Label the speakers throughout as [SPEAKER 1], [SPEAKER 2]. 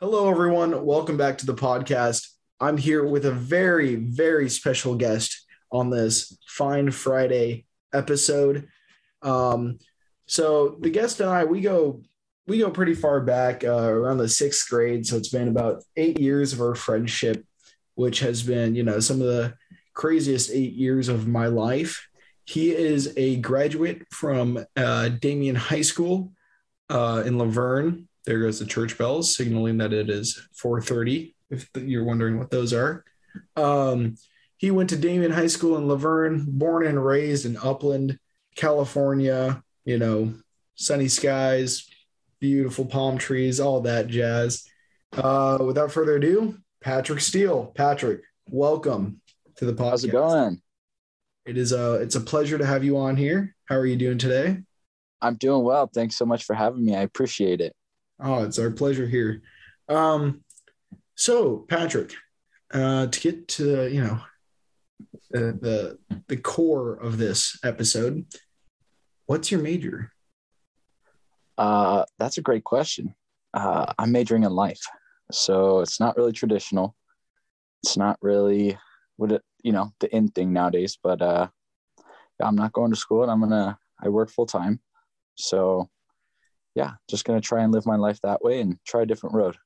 [SPEAKER 1] Hello, everyone. Welcome back to the podcast. I'm here with a very, very special guest on this fine Friday episode. Um, so the guest and I, we go, we go pretty far back, uh, around the sixth grade. So it's been about eight years of our friendship, which has been, you know, some of the craziest eight years of my life. He is a graduate from uh, Damien High School uh, in La Verne. There goes the church bells, signaling that it is 4:30. If you're wondering what those are, um, he went to Damien High School in La Verne, born and raised in Upland, California. You know, sunny skies, beautiful palm trees, all that jazz. Uh, without further ado, Patrick Steele. Patrick, welcome to the podcast.
[SPEAKER 2] How's it going?
[SPEAKER 1] It is a it's a pleasure to have you on here. How are you doing today?
[SPEAKER 2] I'm doing well. Thanks so much for having me. I appreciate it.
[SPEAKER 1] Oh, it's our pleasure here. Um, so Patrick, uh, to get to you know the the the core of this episode, what's your major?
[SPEAKER 2] Uh, that's a great question. Uh, I'm majoring in life, so it's not really traditional. It's not really what it you know the in thing nowadays. But uh, I'm not going to school, and I'm gonna I work full time, so yeah, just gonna try and live my life that way and try a different road.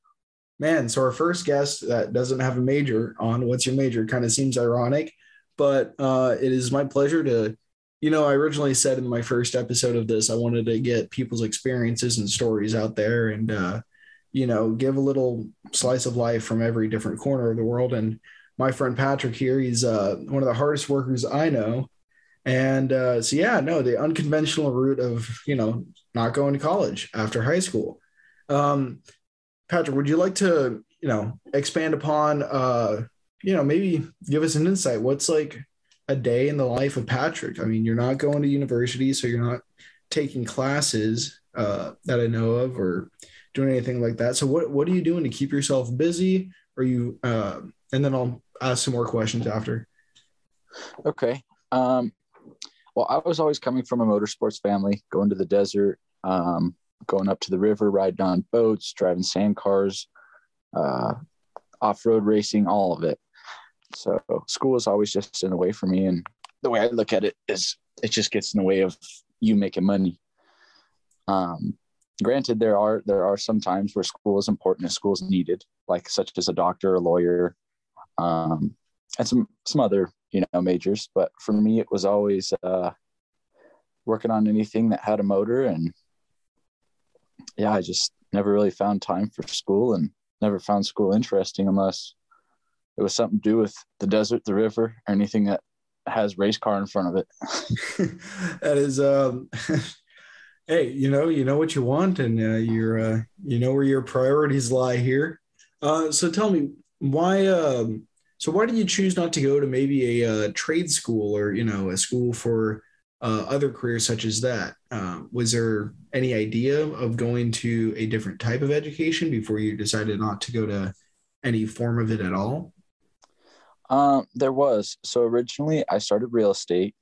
[SPEAKER 1] Man, so our first guest that doesn't have a major on what's your major kind of seems ironic, but uh, it is my pleasure to, you know, I originally said in my first episode of this, I wanted to get people's experiences and stories out there and, uh, you know, give a little slice of life from every different corner of the world. And my friend Patrick here, he's uh, one of the hardest workers I know. And uh, so, yeah, no, the unconventional route of, you know, not going to college after high school. Um, Patrick, would you like to, you know, expand upon, uh, you know, maybe give us an insight? What's like a day in the life of Patrick? I mean, you're not going to university, so you're not taking classes uh, that I know of or doing anything like that. So, what what are you doing to keep yourself busy? Are you, uh, and then I'll ask some more questions after.
[SPEAKER 2] Okay. Um, well, I was always coming from a motorsports family, going to the desert, um, going up to the river, riding on boats, driving sand cars, uh, off road racing, all of it. So school is always just in the way for me. And the way I look at it is it just gets in the way of you making money. Um, granted, there are there are some times where school is important and school is needed, like such as a doctor, a lawyer, um, and some some other you know majors. But for me, it was always uh, working on anything that had a motor and yeah, I just never really found time for school and never found school interesting unless it was something to do with the desert, the river, or anything that has race car in front of it.
[SPEAKER 1] that is, um, hey, you know, you know what you want, and uh, you're, uh, you know where your priorities lie here. Uh, so tell me, why? Um, so why did you choose not to go to maybe a, a uh, trade school or you know a school for uh, other careers such as that. Uh, was there any idea of going to a different type of education before you decided not to go to any form of it at all?
[SPEAKER 2] Um, there was. So originally, I started real estate.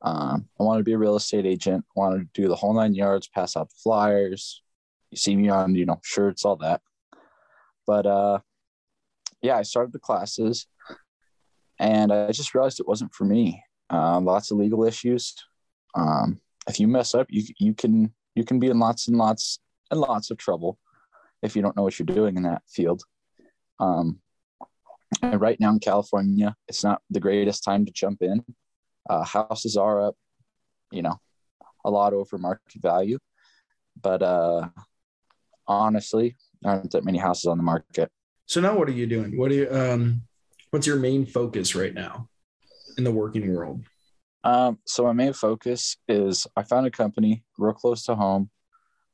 [SPEAKER 2] Um, I wanted to be a real estate agent. I wanted to do the whole nine yards, pass out flyers. You see me on, you know, shirts, all that. But uh, yeah, I started the classes, and I just realized it wasn't for me. Uh, lots of legal issues, um, if you mess up, you you can you can be in lots and lots and lots of trouble if you don't know what you're doing in that field. Um, and right now in California, it's not the greatest time to jump in. Uh, houses are up, you know, a lot over market value, but uh, honestly, aren't that many houses on the market.
[SPEAKER 1] So now, what are you doing? What do you um, what's your main focus right now in the working world?
[SPEAKER 2] Um, so my main focus is I found a company real close to home.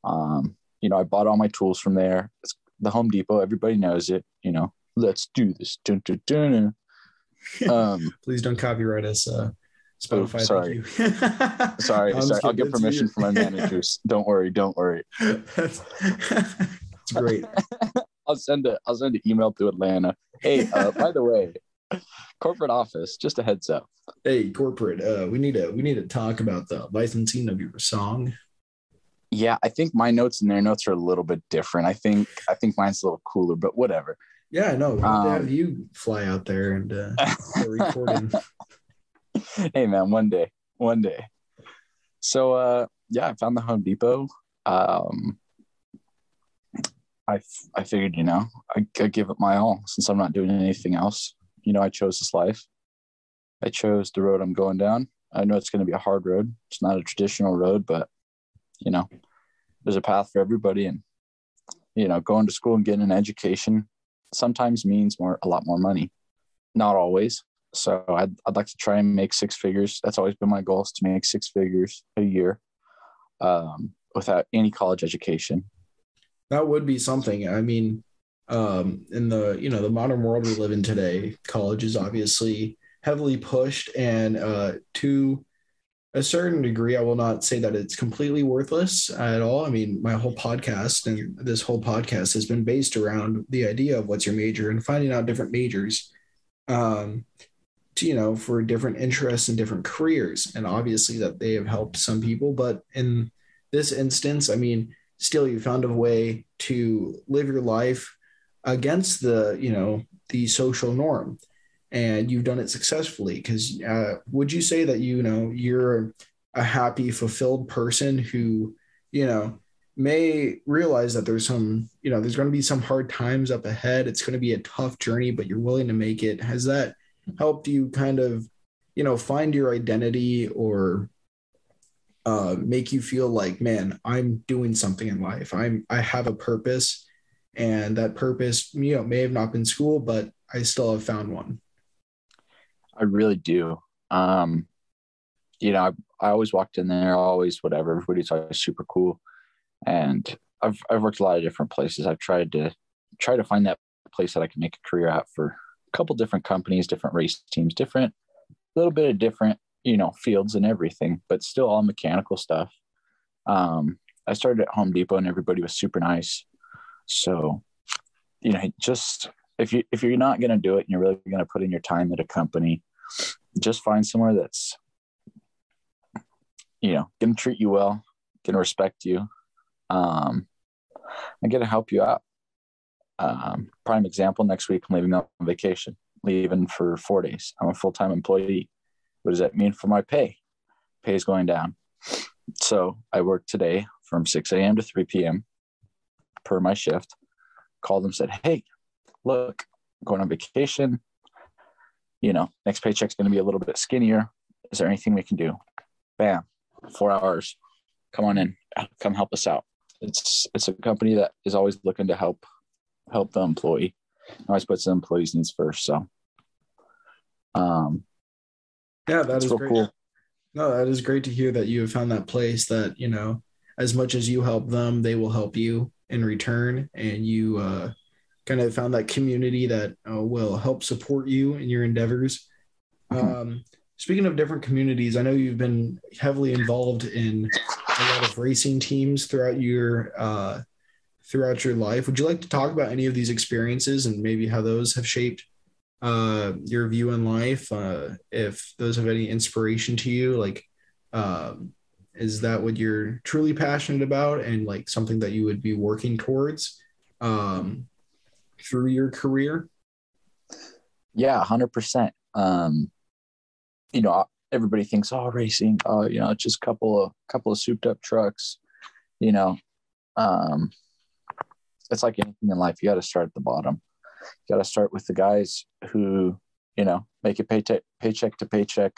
[SPEAKER 2] Um, you know, I bought all my tools from there. It's the Home Depot. Everybody knows it. You know, let's do this. Dun, dun, dun.
[SPEAKER 1] Um, Please don't copyright us. Uh, Spotify.
[SPEAKER 2] sorry. sorry. I'm sorry. I'll get permission from my managers. don't worry. Don't worry.
[SPEAKER 1] That's, that's great.
[SPEAKER 2] I'll send a I'll send an email to Atlanta. Hey, uh, by the way, corporate office, just a heads up.
[SPEAKER 1] Hey, corporate, uh, we need to we need to talk about the licensing of your song.
[SPEAKER 2] Yeah, I think my notes and their notes are a little bit different. I think I think mine's a little cooler, but whatever.
[SPEAKER 1] Yeah, I know.
[SPEAKER 2] Um,
[SPEAKER 1] have you fly out there and uh, recording.
[SPEAKER 2] hey man, one day, one day. So uh yeah, I found the Home Depot. Um I I figured, you know, I could give it my all since I'm not doing anything else. You know, I chose this life. I chose the road I'm going down. I know it's going to be a hard road. It's not a traditional road, but you know, there's a path for everybody and you know, going to school and getting an education sometimes means more a lot more money. Not always, so I'd, I'd like to try and make six figures. That's always been my goal is to make six figures a year um, without any college education.
[SPEAKER 1] That would be something. I mean, um, in the you know the modern world we live in today, college is obviously heavily pushed, and uh, to a certain degree, I will not say that it's completely worthless at all. I mean, my whole podcast and this whole podcast has been based around the idea of what's your major and finding out different majors, um, to, you know, for different interests and different careers. And obviously, that they have helped some people, but in this instance, I mean, still, you found a way to live your life against the, you know, the social norm. And you've done it successfully because uh, would you say that you know you're a happy fulfilled person who you know may realize that there's some you know there's going to be some hard times up ahead. It's going to be a tough journey but you're willing to make it. Has that helped you kind of you know find your identity or uh, make you feel like man i'm doing something in life. I'm i have a purpose and that purpose you know may have not been school but i still have found one
[SPEAKER 2] I really do. Um, you know, I, I always walked in there, always whatever. Everybody's always super cool, and I've I've worked a lot of different places. I've tried to try to find that place that I can make a career at for a couple different companies, different race teams, different a little bit of different you know fields and everything, but still all mechanical stuff. Um, I started at Home Depot, and everybody was super nice. So, you know, just if you if you're not going to do it, and you're really going to put in your time at a company, just find somewhere that's you know going to treat you well going to respect you um and going to help you out. Um prime example next week i'm leaving on vacation leaving for four days. I'm a full-time employee. What does that mean for my pay? Pay is going down. So i work today from 6 a.m to 3 p.m per my shift called them said hey look I'm going on vacation you know, next paycheck's going to be a little bit skinnier. Is there anything we can do? Bam, four hours. Come on in, come help us out. It's it's a company that is always looking to help help the employee. Always puts the employees' needs first. So, um,
[SPEAKER 1] yeah, that's
[SPEAKER 2] real
[SPEAKER 1] great.
[SPEAKER 2] cool.
[SPEAKER 1] No, that is great to hear that you have found that place that, you know, as much as you help them, they will help you in return. And you uh, kind of found that community that uh, will help support you in your endeavors. Um, speaking of different communities, I know you've been heavily involved in a lot of racing teams throughout your uh, throughout your life. Would you like to talk about any of these experiences and maybe how those have shaped uh, your view in life? Uh, if those have any inspiration to you, like um, is that what you're truly passionate about and like something that you would be working towards um, through your career?
[SPEAKER 2] Yeah, hundred percent. Um, you know, everybody thinks, oh, racing, oh, you know, just a couple of couple of souped up trucks. You know, um, it's like anything in life. You got to start at the bottom. You got to start with the guys who, you know, make it paycheck paycheck to paycheck.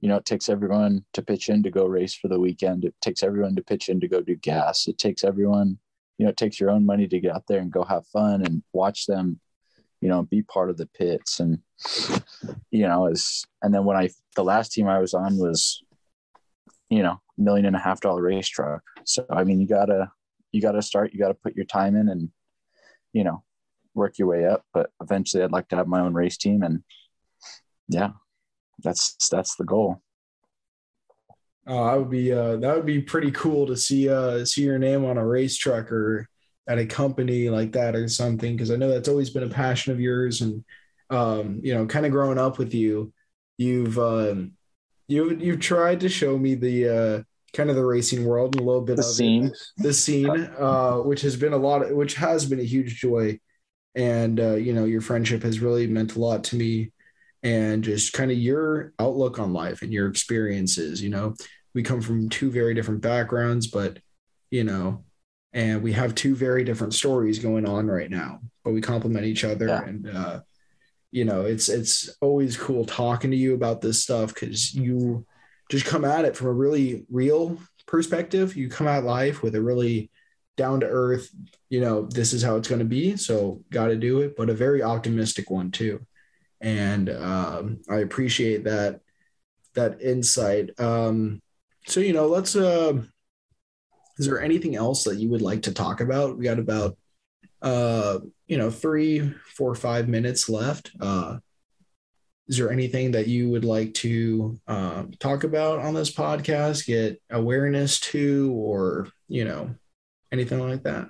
[SPEAKER 2] You know, it takes everyone to pitch in to go race for the weekend. It takes everyone to pitch in to go do gas. It takes everyone, you know, it takes your own money to get out there and go have fun and watch them, you know, be part of the pits and, you know, as and then when I the last team I was on was, you know, million and a half dollar race truck. So I mean, you gotta you gotta start. You gotta put your time in and, you know, work your way up. But eventually, I'd like to have my own race team and, yeah, that's that's the goal.
[SPEAKER 1] Oh, that would be uh, that would be pretty cool to see uh, see your name on a race truck or at a company like that or something. Because I know that's always been a passion of yours, and um, you know, kind of growing up with you, you've um, you you've tried to show me the uh, kind of the racing world and a little bit
[SPEAKER 2] The
[SPEAKER 1] of
[SPEAKER 2] scene.
[SPEAKER 1] it, the scene, uh, which has been a lot, of, which has been a huge joy, and uh, you know, your friendship has really meant a lot to me, and just kind of your outlook on life and your experiences. You know, we come from two very different backgrounds, but you know, and we have two very different stories going on right now, but we complement each other,
[SPEAKER 2] Yeah.
[SPEAKER 1] and uh, you know, it's it's always cool talking to you about this stuff because you just come at it from a really real perspective. You come at life with a really down to earth, you know, this is how it's going to be. So got to do it, but a very optimistic one too. And um, I appreciate that that insight. Um, so you know, let's. Uh, is there anything else that you would like to talk about? We got about uh, you know three, four, five minutes left. Uh, is there anything that you would like to um, talk about on this podcast get awareness to or you know anything like that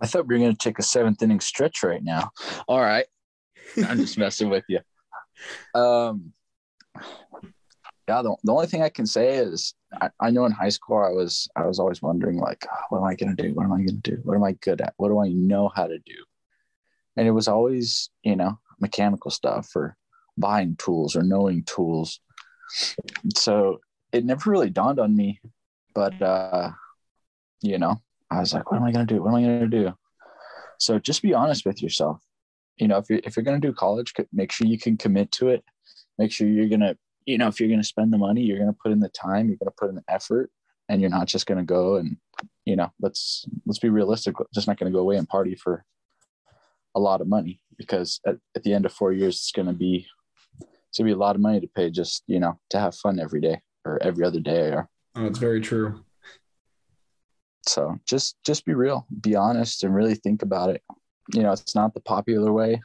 [SPEAKER 2] I thought we were going to take a seventh inning stretch right now. All right. I'm just messing with you. Um, yeah, the, the only thing I can say is I, I know in high school I was I was always wondering like, "Oh, what am I going to do? What am I going to do? What am I good at? What do I know how to do? And it was always you know mechanical stuff or buying tools or knowing tools. So it never really dawned on me, but uh, you know I was like, what am I going to do? What am I going to do? So just be honest with yourself. You know, if you're if you're going to do college, make sure you can commit to it. Make sure you're going to, you know, if you're going to spend the money, you're going to put in the time, you're going to put in the effort, and you're not just going to go and, you know, let's let's be realistic. Just not going to go away and party for a lot of money because at, at the end of four years, it's going to be it's going to be a lot of money to pay just you know to have fun every day or every other day or
[SPEAKER 1] oh it's very true
[SPEAKER 2] so just just be real be honest and really think about it you know it's not the popular way.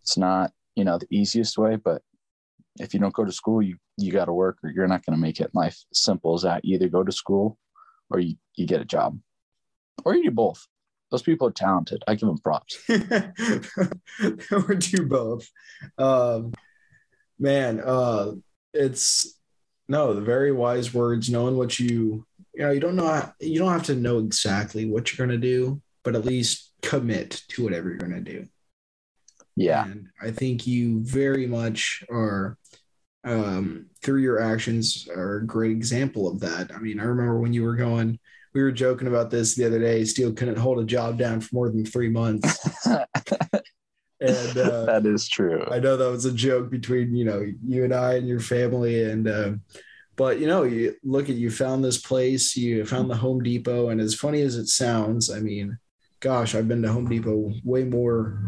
[SPEAKER 2] It's not you know the easiest way but if you don't go to school you you got to work or you're not going to make it. In life simple as that. You either go to school or you, you get a job. Or you do both. Those people are talented. I give them props.
[SPEAKER 1] Or do both. Um man uh it's no the very wise words knowing what you you know you don't know you don't have to know exactly what you're going to do but at least commit to whatever you're going to do
[SPEAKER 2] yeah
[SPEAKER 1] and I think you very much are, um, through your actions, are a great example of that. I mean, I remember when you were going, we were joking about this the other day. Steele couldn't hold a job down for more than three months. and uh,
[SPEAKER 2] that is true
[SPEAKER 1] I know that was a joke between, you know, you and I and your family. And, uh, but, you know, you look at, you found this place, you found the Home Depot. And as funny as it sounds, I mean, gosh, I've been to Home Depot way more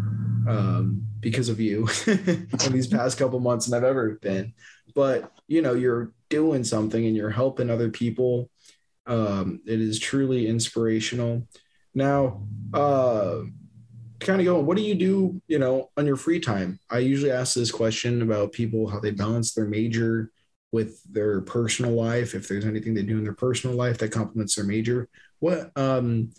[SPEAKER 1] um, because of you in these past couple months than I've ever been. But you know, you're doing something and you're helping other people. Um, it is truly inspirational. Now, uh, kind of going, what do you do? You know, on your free time? I usually ask this question about people how they balance their major with their personal life. If there's anything they do in their personal life that complements their major, what um,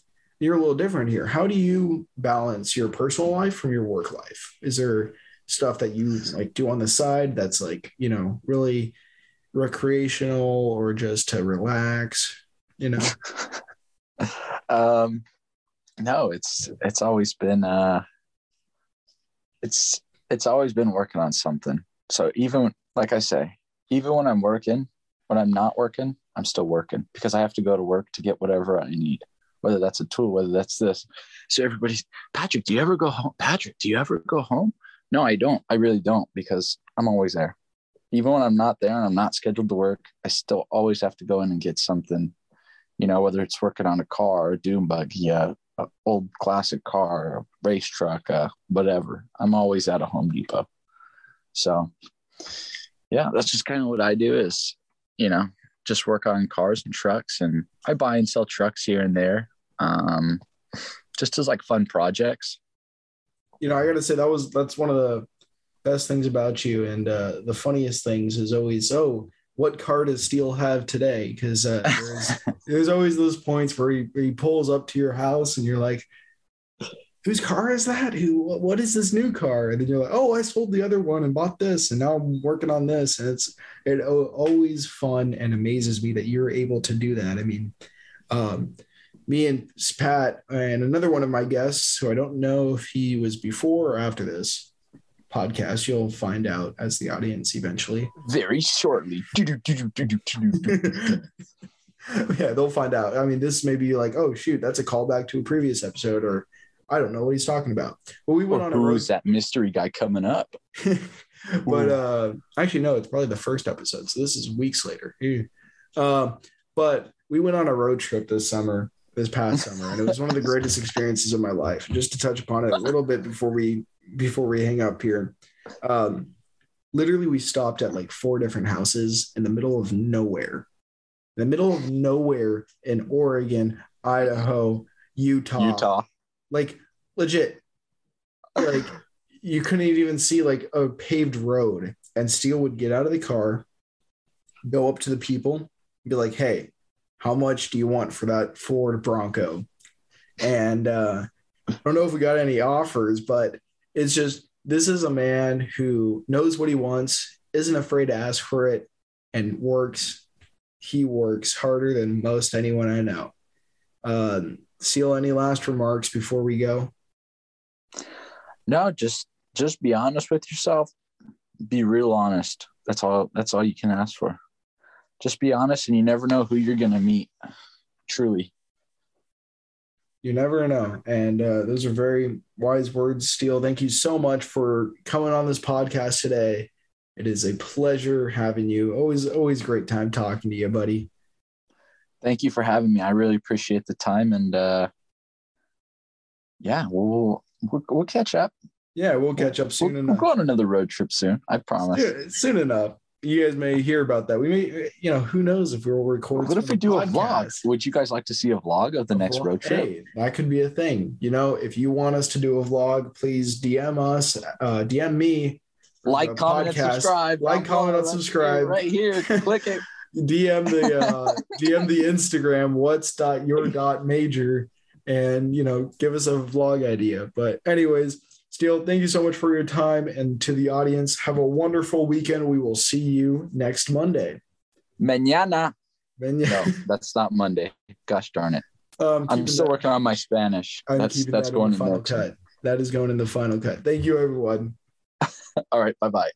[SPEAKER 1] you're a little different here. How do you balance your personal life from your work life? Is there stuff that you like do on the side that's like, you know, really recreational or just to relax, you know?
[SPEAKER 2] um no it's it's always been uh it's it's always been working on something so even like i say even when i'm working when i'm not working i'm still working because i have to go to work to get whatever i need whether that's a tool whether that's this. So everybody's patrick do you ever go home? Patrick do you ever go home? No i don't. I really don't because i'm always there. Even when i'm not there and i'm not scheduled to work i still always have to go in and get something you know, whether it's working on a car, a dune buggy, a, a old classic car, a race truck, uh, whatever. I'm always at a Home Depot. So, yeah, that's just kind of what I do is, you know, just work on cars and trucks, and I buy and sell trucks here and there, um, just as like fun projects.
[SPEAKER 1] You know, I got to say that was that's one of the best things about you, and uh, the funniest things is always oh. What car does Steele have today? Because uh, there's, there's always those points where he, he pulls up to your house and you're like, whose car is that? Who? What is this new car? And then you're like, oh, I sold the other one and bought this, and now I'm working on this. And it's it always fun and amazes me that you're able to do that. I mean, um, me and Pat and another one of my guests, who I don't know if he was before or after this podcast, you'll find out as the audience eventually.
[SPEAKER 2] Very shortly.
[SPEAKER 1] yeah, they'll find out. I mean, this may be like, oh shoot, that's a callback to a previous episode, or I don't know what he's talking about. But we went
[SPEAKER 2] Or
[SPEAKER 1] on a
[SPEAKER 2] who
[SPEAKER 1] road.
[SPEAKER 2] is that mystery guy coming up?
[SPEAKER 1] but uh, actually, no, it's probably the first episode. So this is weeks later. Um, but we went on a road trip this summer, this past summer, and it was one of the greatest experiences of my life. Just to touch upon it a little bit before we before we hang up here. Um, literally, we stopped at like four different houses in the middle of nowhere, in the middle of nowhere in Oregon, Idaho, Utah,
[SPEAKER 2] Utah.
[SPEAKER 1] like legit like you couldn't even see like a paved road and steele would get out of the car go up to the people be like hey how much do you want for that ford bronco and uh i don't know if we got any offers but it's just this is a man who knows what he wants isn't afraid to ask for it and works he works harder than most anyone i know um Steele any last remarks before we go
[SPEAKER 2] No, just just be honest with yourself. Be real honest. That's all that's all you can ask for. Just be honest and you never know who you're gonna meet. Truly.
[SPEAKER 1] You never know. And uh, those are very wise words, Steele. Thank you so much for coming on this podcast today. It is a pleasure having you. Always, always great time talking to you, buddy.
[SPEAKER 2] Thank you for having me. I really appreciate the time and uh yeah, we'll we'll, we'll catch up.
[SPEAKER 1] Yeah, we'll catch up soon
[SPEAKER 2] We'll,
[SPEAKER 1] enough.
[SPEAKER 2] we'll go on another road trip soon. I promise.
[SPEAKER 1] Soon, soon enough. You guys may hear about that. We may, you know, who knows if we'll record.
[SPEAKER 2] What if we do a vlog? Would you guys like to see a vlog of the next road trip?
[SPEAKER 1] Hey, that could be a thing. You know, if you want us to do a vlog, please DM us, uh, DM me.
[SPEAKER 2] Like,
[SPEAKER 1] the
[SPEAKER 2] comment, and subscribe.
[SPEAKER 1] Like,
[SPEAKER 2] Down
[SPEAKER 1] comment, and subscribe.
[SPEAKER 2] Right here. Click it.
[SPEAKER 1] DM the uh, DM the Instagram what's dot your dot major and you know give us a vlog idea. But anyways, Steele, thank you so much for your time and to the audience. Have a wonderful weekend. We will see you next Monday.
[SPEAKER 2] Mañana.
[SPEAKER 1] Then
[SPEAKER 2] No, that's not Monday. Gosh darn it.
[SPEAKER 1] um,
[SPEAKER 2] I'm still
[SPEAKER 1] that-
[SPEAKER 2] working on my Spanish.
[SPEAKER 1] I'm
[SPEAKER 2] That's that's
[SPEAKER 1] that
[SPEAKER 2] going
[SPEAKER 1] in the final cut. That is going in the final cut. Thank you, everyone.
[SPEAKER 2] All right. Bye bye.